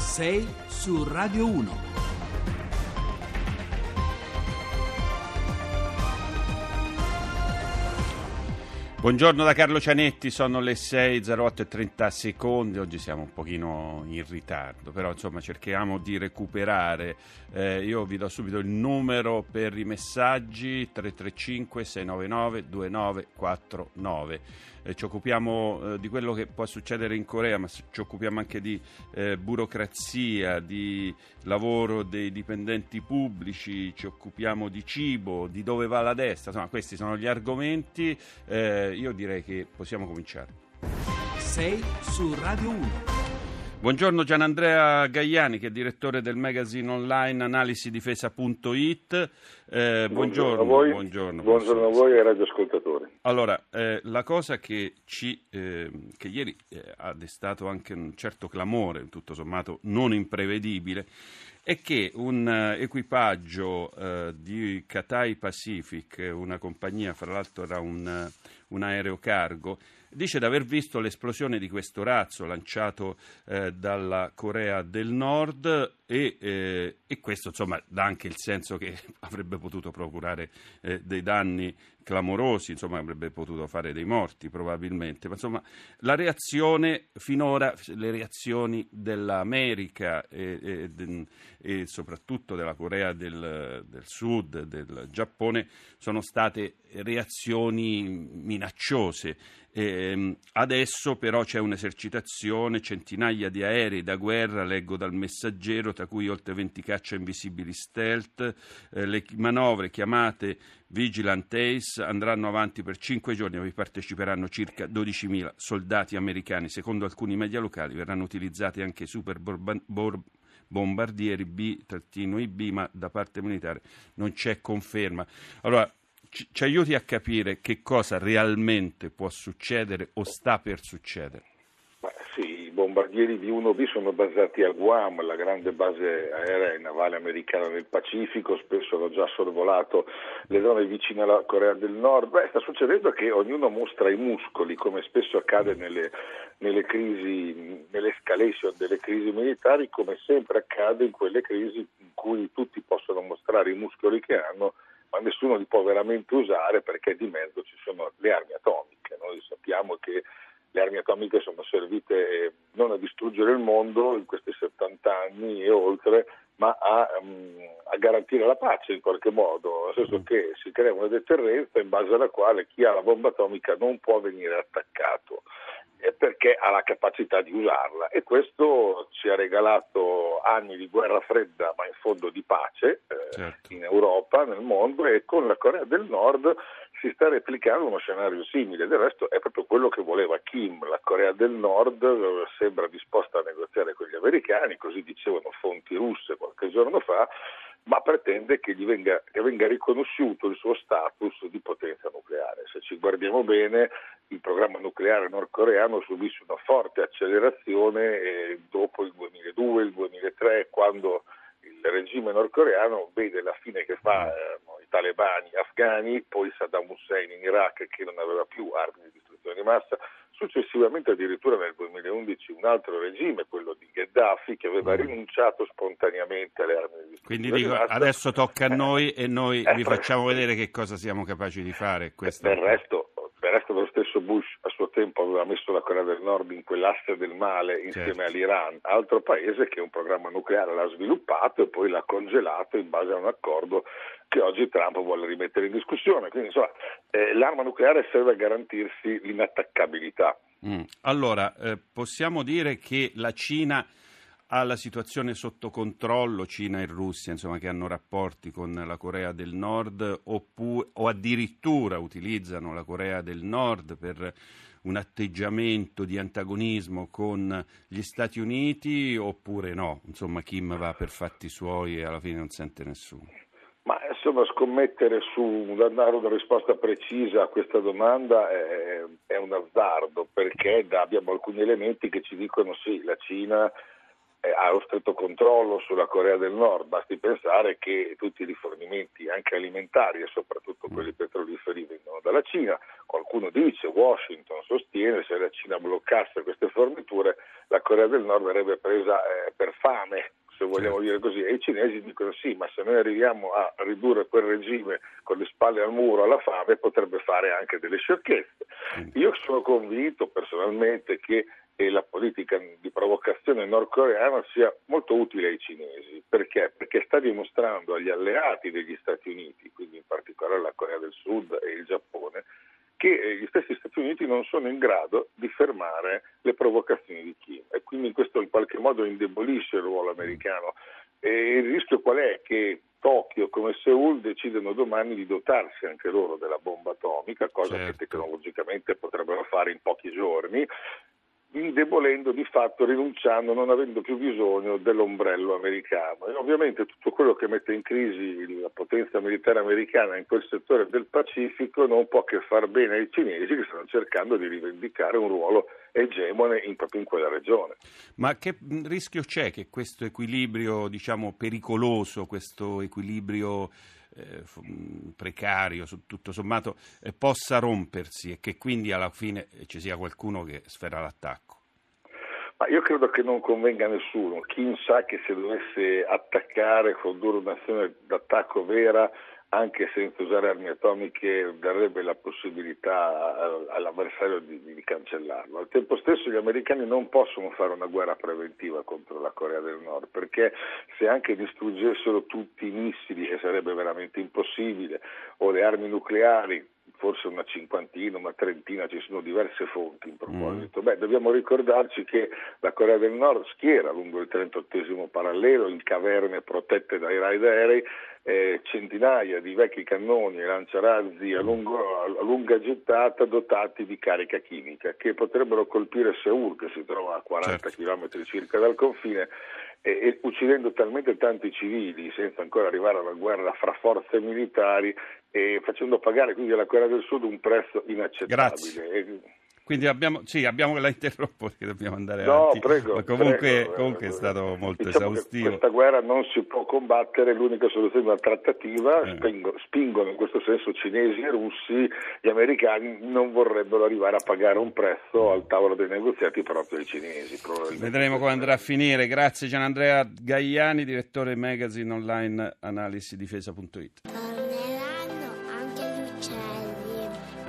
6 su Radio 1. Buongiorno da Carlo Cianetti, sono le 6.08 e 30 secondi, oggi siamo un pochino in ritardo, però insomma cerchiamo di recuperare. Eh, io vi do subito il numero per i messaggi 335 699 2949. Eh, ci occupiamo eh, di quello che può succedere in Corea, ma ci occupiamo anche di eh, burocrazia, di lavoro dei dipendenti pubblici, ci occupiamo di cibo, di dove va la destra, insomma questi sono gli argomenti, eh, io direi che possiamo cominciare. 6 su Radio 1. Buongiorno Gianandrea Gaiani che è direttore del magazine online analisidifesa.it. Eh, buongiorno, buongiorno, a voi, buongiorno, buongiorno a voi e radioascoltatori. Allora, eh, la cosa che, ci, eh, che ieri eh, ha destato anche un certo clamore, tutto sommato non imprevedibile, è che un uh, equipaggio uh, di Cathay Pacific, una compagnia, fra l'altro era un, uh, un aereo cargo, dice di aver visto l'esplosione di questo razzo lanciato eh, dalla Corea del Nord e, eh, e, questo insomma dà anche il senso che avrebbe potuto procurare eh, dei danni clamorosi, insomma avrebbe potuto fare dei morti probabilmente, ma insomma la reazione finora, le reazioni dell'America e, e, e soprattutto della Corea del, del Sud, del Giappone, sono state reazioni minacciose. Eh, adesso però c'è un'esercitazione, centinaia di aerei da guerra, leggo dal messaggero, tra cui oltre 20 caccia invisibili stealth, eh, le manovre chiamate Vigilant Ace andranno avanti per 5 giorni a cui parteciperanno circa 12.000 soldati americani. Secondo alcuni media locali verranno utilizzati anche super bombardieri B-IB, ma da parte militare non c'è conferma. Allora, ci, ci aiuti a capire che cosa realmente può succedere o sta per succedere? sì, i bombardieri di 1B sono basati a Guam, la grande base aerea e navale americana nel Pacifico, spesso hanno già sorvolato le zone vicine alla Corea del Nord. Beh, sta succedendo che ognuno mostra i muscoli, come spesso accade nelle, nelle crisi, nell'escalation delle crisi militari, come sempre accade in quelle crisi in cui tutti possono mostrare i muscoli che hanno ma nessuno li può veramente usare perché di mezzo ci sono le armi atomiche. Noi sappiamo che le armi atomiche sono servite eh, non a distruggere il mondo in questi 70 anni e oltre, ma a, um, a, garantire la pace in qualche modo, nel senso che si crea una deterrenza in base alla quale chi ha la bomba atomica non può venire attaccato perché ha la capacità di usarla e questo ci ha regalato anni di guerra fredda ma in fondo di pace eh, certo. in Europa, nel mondo e con la Corea del Nord si sta replicando uno scenario simile, del resto è proprio quello che voleva Kim, la Corea del Nord sembra disposta a negoziare con gli americani, così dicevano fonti russe qualche giorno fa, ma pretende che, venga, che venga riconosciuto il suo status di potenza nucleare. Se ci guardiamo bene, il programma nucleare nordcoreano subisce una forte accelerazione eh, dopo il 2002, il 2003, quando il regime nordcoreano vede la fine che fa eh, talebani afghani, poi Saddam Hussein in Iraq che non aveva più armi di distruzione di massa, successivamente addirittura nel 2011 un altro regime, quello di Gheddafi, che aveva mm. rinunciato spontaneamente alle armi di distruzione Quindi dico, adesso tocca a noi e noi vi facciamo vedere che cosa siamo capaci di fare. Questa... Del resto resto lo stesso Bush a suo tempo aveva messo la Corea del Nord in quell'asse del male insieme certo. all'Iran, altro paese che un programma nucleare l'ha sviluppato e poi l'ha congelato in base a un accordo che oggi Trump vuole rimettere in discussione. Quindi insomma, eh, l'arma nucleare serve a garantirsi l'inattaccabilità. Mm. Allora, eh, possiamo dire che la Cina ha la situazione sotto controllo, Cina e Russia, insomma, che hanno rapporti con la Corea del Nord oppu- o addirittura utilizzano la Corea del Nord per un atteggiamento di antagonismo con gli Stati Uniti oppure no? Insomma, Kim va per fatti suoi e alla fine non sente nessuno. Ma insomma, scommettere su dare una risposta precisa a questa domanda è, è un azzardo perché abbiamo alcuni elementi che ci dicono sì, la Cina ha lo stretto controllo sulla Corea del Nord, basti pensare che tutti i rifornimenti anche alimentari e soprattutto mm. quelli petroliferi vengono dalla Cina, qualcuno dice, Washington sostiene se la Cina bloccasse queste forniture la Corea del Nord verrebbe presa eh, per fame, se vogliamo certo. dire così, e i cinesi dicono sì, ma se noi arriviamo a ridurre quel regime con le spalle al muro alla fame potrebbe fare anche delle sciocchezze. Mm. Io sono convinto personalmente che e la politica di provocazione nordcoreana sia molto utile ai cinesi. Perché? Perché sta dimostrando agli alleati degli Stati Uniti, quindi in particolare la Corea del Sud e il Giappone, che eh, gli stessi Stati Uniti non sono in grado di fermare le provocazioni di Kim e quindi questo in qualche modo indebolisce il ruolo americano. E il rischio qual è? Che Tokyo come Seoul decidono domani di dotarsi anche loro della bomba atomica, cosa certo. che tecnologicamente potrebbero fare in pochi giorni, indebolendo di fatto, rinunciando, non avendo più bisogno dell'ombrello americano. E ovviamente tutto quello che mette in crisi la potenza militare americana in quel settore del Pacifico non può che far bene ai cinesi che stanno cercando di rivendicare un ruolo egemone in, proprio in quella regione. Ma che rischio c'è che questo equilibrio, diciamo, pericoloso, questo equilibrio eh, precario, tutto sommato, eh, possa rompersi e che quindi alla fine ci sia qualcuno che sferra l'attacco? Ma io credo che non convenga a nessuno. Chi sa che se dovesse attaccare, condurre un'azione d'attacco vera, anche senza usare armi atomiche darebbe la possibilità all'avversario di, di, cancellarlo. Al tempo stesso gli americani non possono fare una guerra preventiva contro la Corea del Nord perché se anche distruggessero tutti i missili, e sarebbe veramente impossibile, o le armi nucleari, forse una cinquantina, una trentina, ci sono diverse fonti in proposito. Mm. Beh, dobbiamo ricordarci che la Corea del Nord schiera lungo il 38 parallelo in caverne protette dai raid aerei eh, centinaia di vecchi cannoni e lanciarazzi a, lungo, a, lunga gittata dotati di carica chimica che potrebbero colpire Seoul che si trova a 40 certo. km circa dal confine e, e, uccidendo talmente tanti civili senza ancora arrivare alla guerra fra forze militari e facendo pagare quindi alla Corea del Sud un prezzo inaccettabile. E, quindi abbiamo, sì, abbiamo la interrompo perché dobbiamo andare no, avanti. Prego, Ma comunque, prego, comunque è stato molto diciamo esaustivo. Questa guerra non si può combattere, l'unica soluzione è una trattativa, eh. spingo, spingono in questo senso cinesi e russi, gli americani non vorrebbero arrivare a pagare un prezzo al tavolo dei negoziati proprio ai cinesi. Vedremo come andrà a finire. Grazie Gianandrea Gaiani, direttore magazine online analisidifesa.it.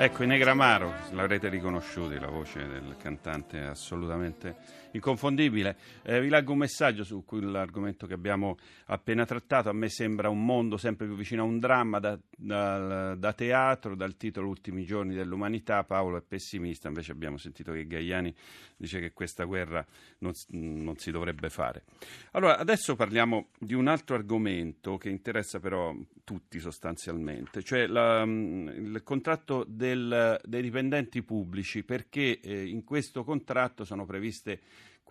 Ecco, i Negramaro, l'avrete riconosciuti, la voce del cantante è assolutamente inconfondibile. Eh, vi leggo un messaggio su l'argomento che abbiamo appena trattato. A me sembra un mondo sempre più vicino a un dramma da, da, da teatro, dal titolo Ultimi giorni dell'umanità. Paolo è pessimista, invece abbiamo sentito che Gaiani dice che questa guerra non, non si dovrebbe fare. Allora, adesso parliamo di un altro argomento che interessa però tutti sostanzialmente, cioè la, il contratto del, dei dipendenti pubblici, perché eh, in questo contratto sono previste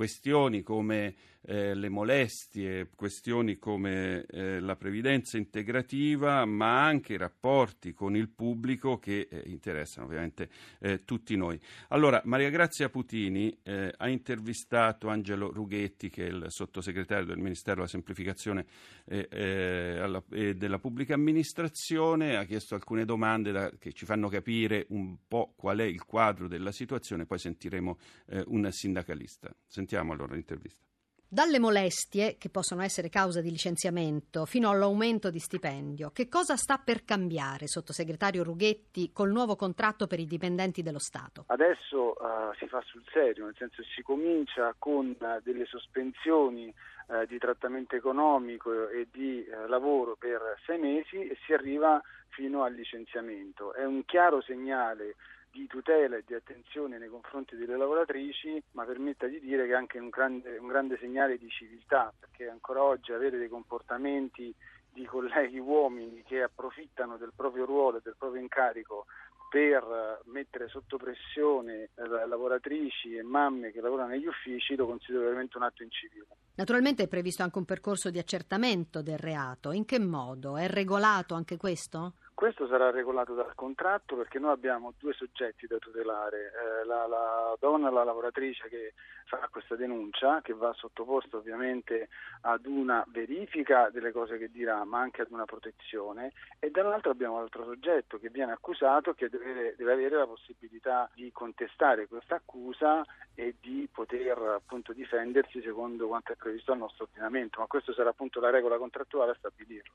questioni come eh, le molestie, questioni come eh, la previdenza integrativa, ma anche i rapporti con il pubblico che eh, interessano ovviamente eh, tutti noi. Allora, Maria Grazia Putini eh, ha intervistato Angelo Rughetti, che è il sottosegretario del Ministero della Semplificazione eh, alla, e della Pubblica Amministrazione, ha chiesto alcune domande da, che ci fanno capire un po' qual è il quadro della situazione, poi sentiremo un sindacalista. Sentiamo allora l'intervista. Dalle molestie, che possono essere causa di licenziamento, fino all'aumento di stipendio, che cosa sta per cambiare, sottosegretario Rughetti, col nuovo contratto per i dipendenti dello Stato? Adesso uh, si fa sul serio, nel senso si comincia con uh, delle sospensioni uh, di trattamento economico e di lavoro per sei mesi e si arriva fino al licenziamento. È un chiaro segnale di tutela e di attenzione nei confronti delle lavoratrici, ma permetta di dire che è anche un grande, un grande segnale di civiltà, perché ancora oggi avere dei comportamenti di colleghi uomini che approfittano del proprio ruolo e del proprio incarico per mettere sotto pressione eh, lavoratrici e mamme che lavorano negli uffici lo considero veramente un atto incivile. Naturalmente è previsto anche un percorso di accertamento del reato. In che modo? È regolato anche questo? Questo sarà regolato dal contratto perché noi abbiamo due soggetti da tutelare, eh, la, la, donna, la lavoratrice che fa questa denuncia, che va sottoposta ovviamente ad una verifica delle cose che dirà, ma anche ad una protezione, e dall'altro abbiamo l'altro soggetto che viene accusato che deve, deve avere la possibilità di contestare questa accusa e di poter appunto difendersi secondo quanto è previsto dal nostro ordinamento, ma questo sarà appunto la regola contrattuale a stabilirlo.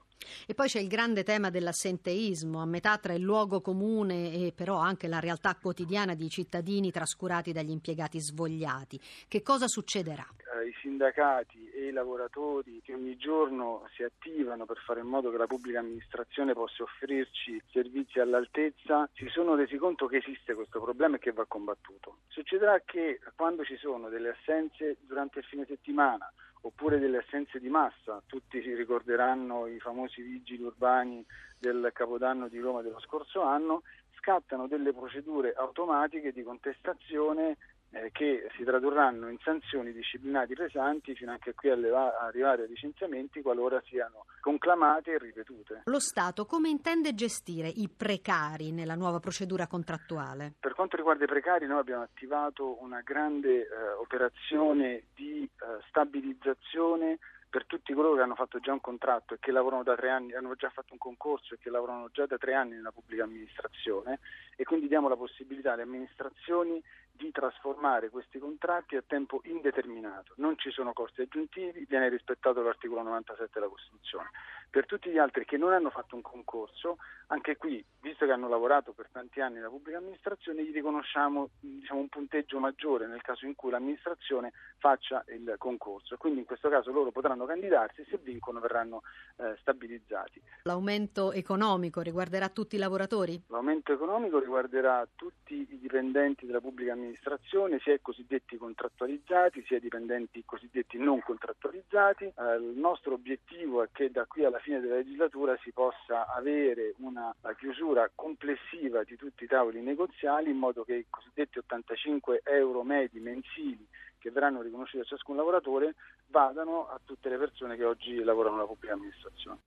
E poi c'è il grande tema dell'assenteismo, a metà tra il luogo comune e però anche la realtà quotidiana di cittadini trascurati dagli impiegati svogliati. Che cosa succederà? Eh, I sindacati e i lavoratori che ogni giorno si attivano per fare in modo che la pubblica amministrazione possa offrirci servizi all'altezza si sono resi conto che esiste questo problema e che va combattuto. Succederà che quando ci sono delle assenze durante il fine settimana oppure delle assenze di massa. Tutti si ricorderanno i famosi vigili urbani del Capodanno di Roma dello scorso anno, scattano delle procedure automatiche di contestazione eh, che si tradurranno in sanzioni disciplinari pesanti fino anche qui a leva- arrivare a licenziamenti qualora siano conclamate e ripetute. Lo Stato come intende gestire i precari nella nuova procedura contrattuale? Per quanto riguarda i precari noi abbiamo attivato una grande eh, operazione di eh, stabilizzazione per tutti coloro che hanno fatto già un contratto e che lavorano da tre anni, hanno già fatto un concorso e che lavorano già da tre anni nella pubblica amministrazione e quindi diamo la possibilità alle amministrazioni di trasformare questi contratti a tempo indeterminato. Non ci sono costi aggiuntivi, viene rispettato l'articolo 97 della Costituzione. Per tutti gli altri che non hanno fatto un concorso, anche qui, visto che hanno lavorato per tanti anni nella pubblica amministrazione, gli riconosciamo diciamo, un punteggio maggiore nel caso in cui l'amministrazione faccia il concorso. Quindi in questo caso loro potranno candidarsi e se vincono verranno eh, stabilizzati. L'aumento economico riguarderà tutti i lavoratori? L'aumento economico riguarderà tutti i dipendenti della pubblica amministrazione, sia i cosiddetti contrattualizzati, sia i dipendenti cosiddetti non contrattualizzati. Eh, il nostro obiettivo è che da qui alla fine della legislatura si possa avere una chiusura complessiva di tutti i tavoli negoziali in modo che i cosiddetti 85 euro medi mensili che verranno riconosciuti a ciascun lavoratore vadano a tutte le persone che oggi lavorano nella pubblica amministrazione.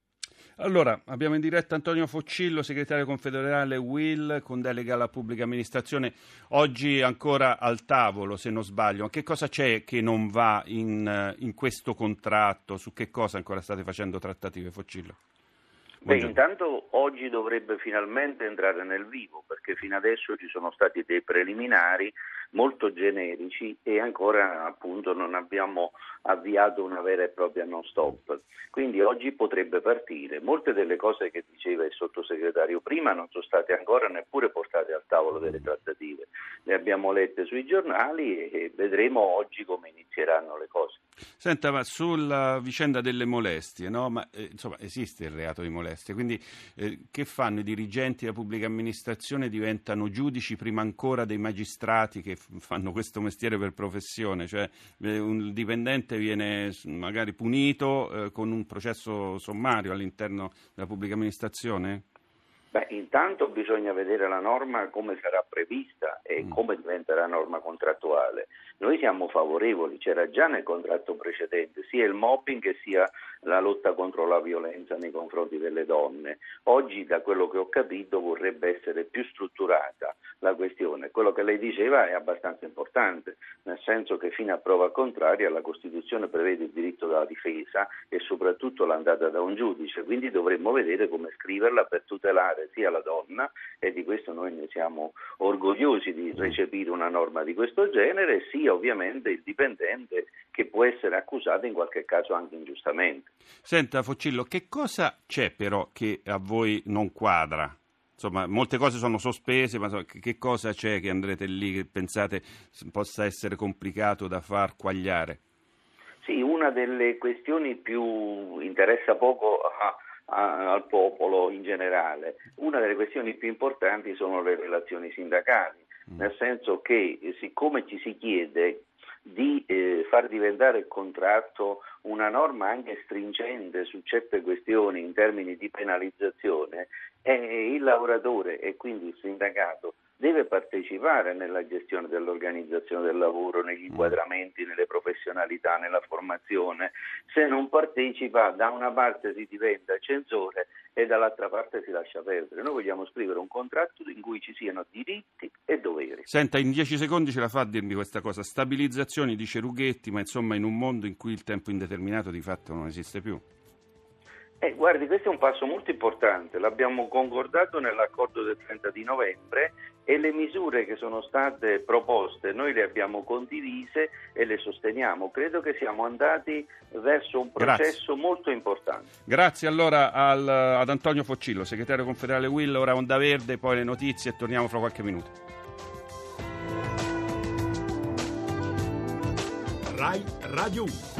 Allora, abbiamo in diretta Antonio Foccillo, segretario confederale Will con delega alla pubblica amministrazione, oggi ancora al tavolo se non sbaglio. Che cosa c'è che non va in, in questo contratto? Su che cosa ancora state facendo trattative, Foccillo? Beh, intanto oggi dovrebbe finalmente entrare nel vivo perché fino adesso ci sono stati dei preliminari molto generici e ancora appunto non abbiamo avviato una vera e propria non stop. Quindi oggi potrebbe partire. Molte delle cose che diceva il sottosegretario prima non sono state ancora neppure portate al tavolo delle trattative. Le abbiamo lette sui giornali e vedremo oggi come inizieranno le cose. Senta, ma sulla vicenda delle molestie, no? ma, eh, insomma, esiste il reato di molestie, quindi eh, che fanno i dirigenti della pubblica amministrazione? Diventano giudici prima ancora dei magistrati che fanno questo mestiere per professione, cioè eh, un dipendente viene magari punito eh, con un processo sommario all'interno della pubblica amministrazione? Beh, intanto bisogna vedere la norma come sarà prevista e mm. come diventerà norma contrattuale. Noi siamo favorevoli, c'era già nel contratto precedente sia il mobbing che sia la lotta contro la violenza nei confronti delle donne. Oggi, da quello che ho capito, vorrebbe essere più strutturata la questione. Quello che lei diceva è abbastanza importante, nel senso che fino a prova contraria la Costituzione prevede il diritto della difesa e soprattutto l'andata da un giudice, quindi dovremmo vedere come scriverla per tutelare sia la donna e di questo noi ne siamo orgogliosi di recepire una norma di questo genere, sia ovviamente il dipendente che può essere accusato in qualche caso anche ingiustamente. Senta Foccillo, che cosa c'è però che a voi non quadra? Insomma, molte cose sono sospese, ma che cosa c'è che andrete lì che pensate possa essere complicato da far quagliare? Sì, una delle questioni più interessa poco a, a, al popolo in generale. Una delle questioni più importanti sono le relazioni sindacali, mm. nel senso che siccome ci si chiede di eh, far diventare il contratto una norma anche stringente su certe questioni in termini di penalizzazione, eh, il lavoratore e quindi il sindacato deve partecipare nella gestione dell'organizzazione del lavoro, negli Mm. inquadramenti, nelle professionalità, nella formazione. Se non partecipa, da una parte si diventa censore e dall'altra parte si lascia perdere. Noi vogliamo scrivere un contratto in cui ci siano diritti e doveri. Senta, in dieci secondi ce la fa a dirmi questa cosa. Stabilizzazioni, dice Rughetti, ma insomma in un mondo in cui il tempo indeterminato di fatto non esiste più. Eh, guardi, questo è un passo molto importante, l'abbiamo concordato nell'accordo del 30 di novembre e le misure che sono state proposte noi le abbiamo condivise e le sosteniamo. Credo che siamo andati verso un Grazie. processo molto importante. Grazie allora al- ad Antonio Foccillo, segretario confederale Will, ora Onda Verde, poi le notizie e torniamo fra qualche minuto. Rai Radio 1.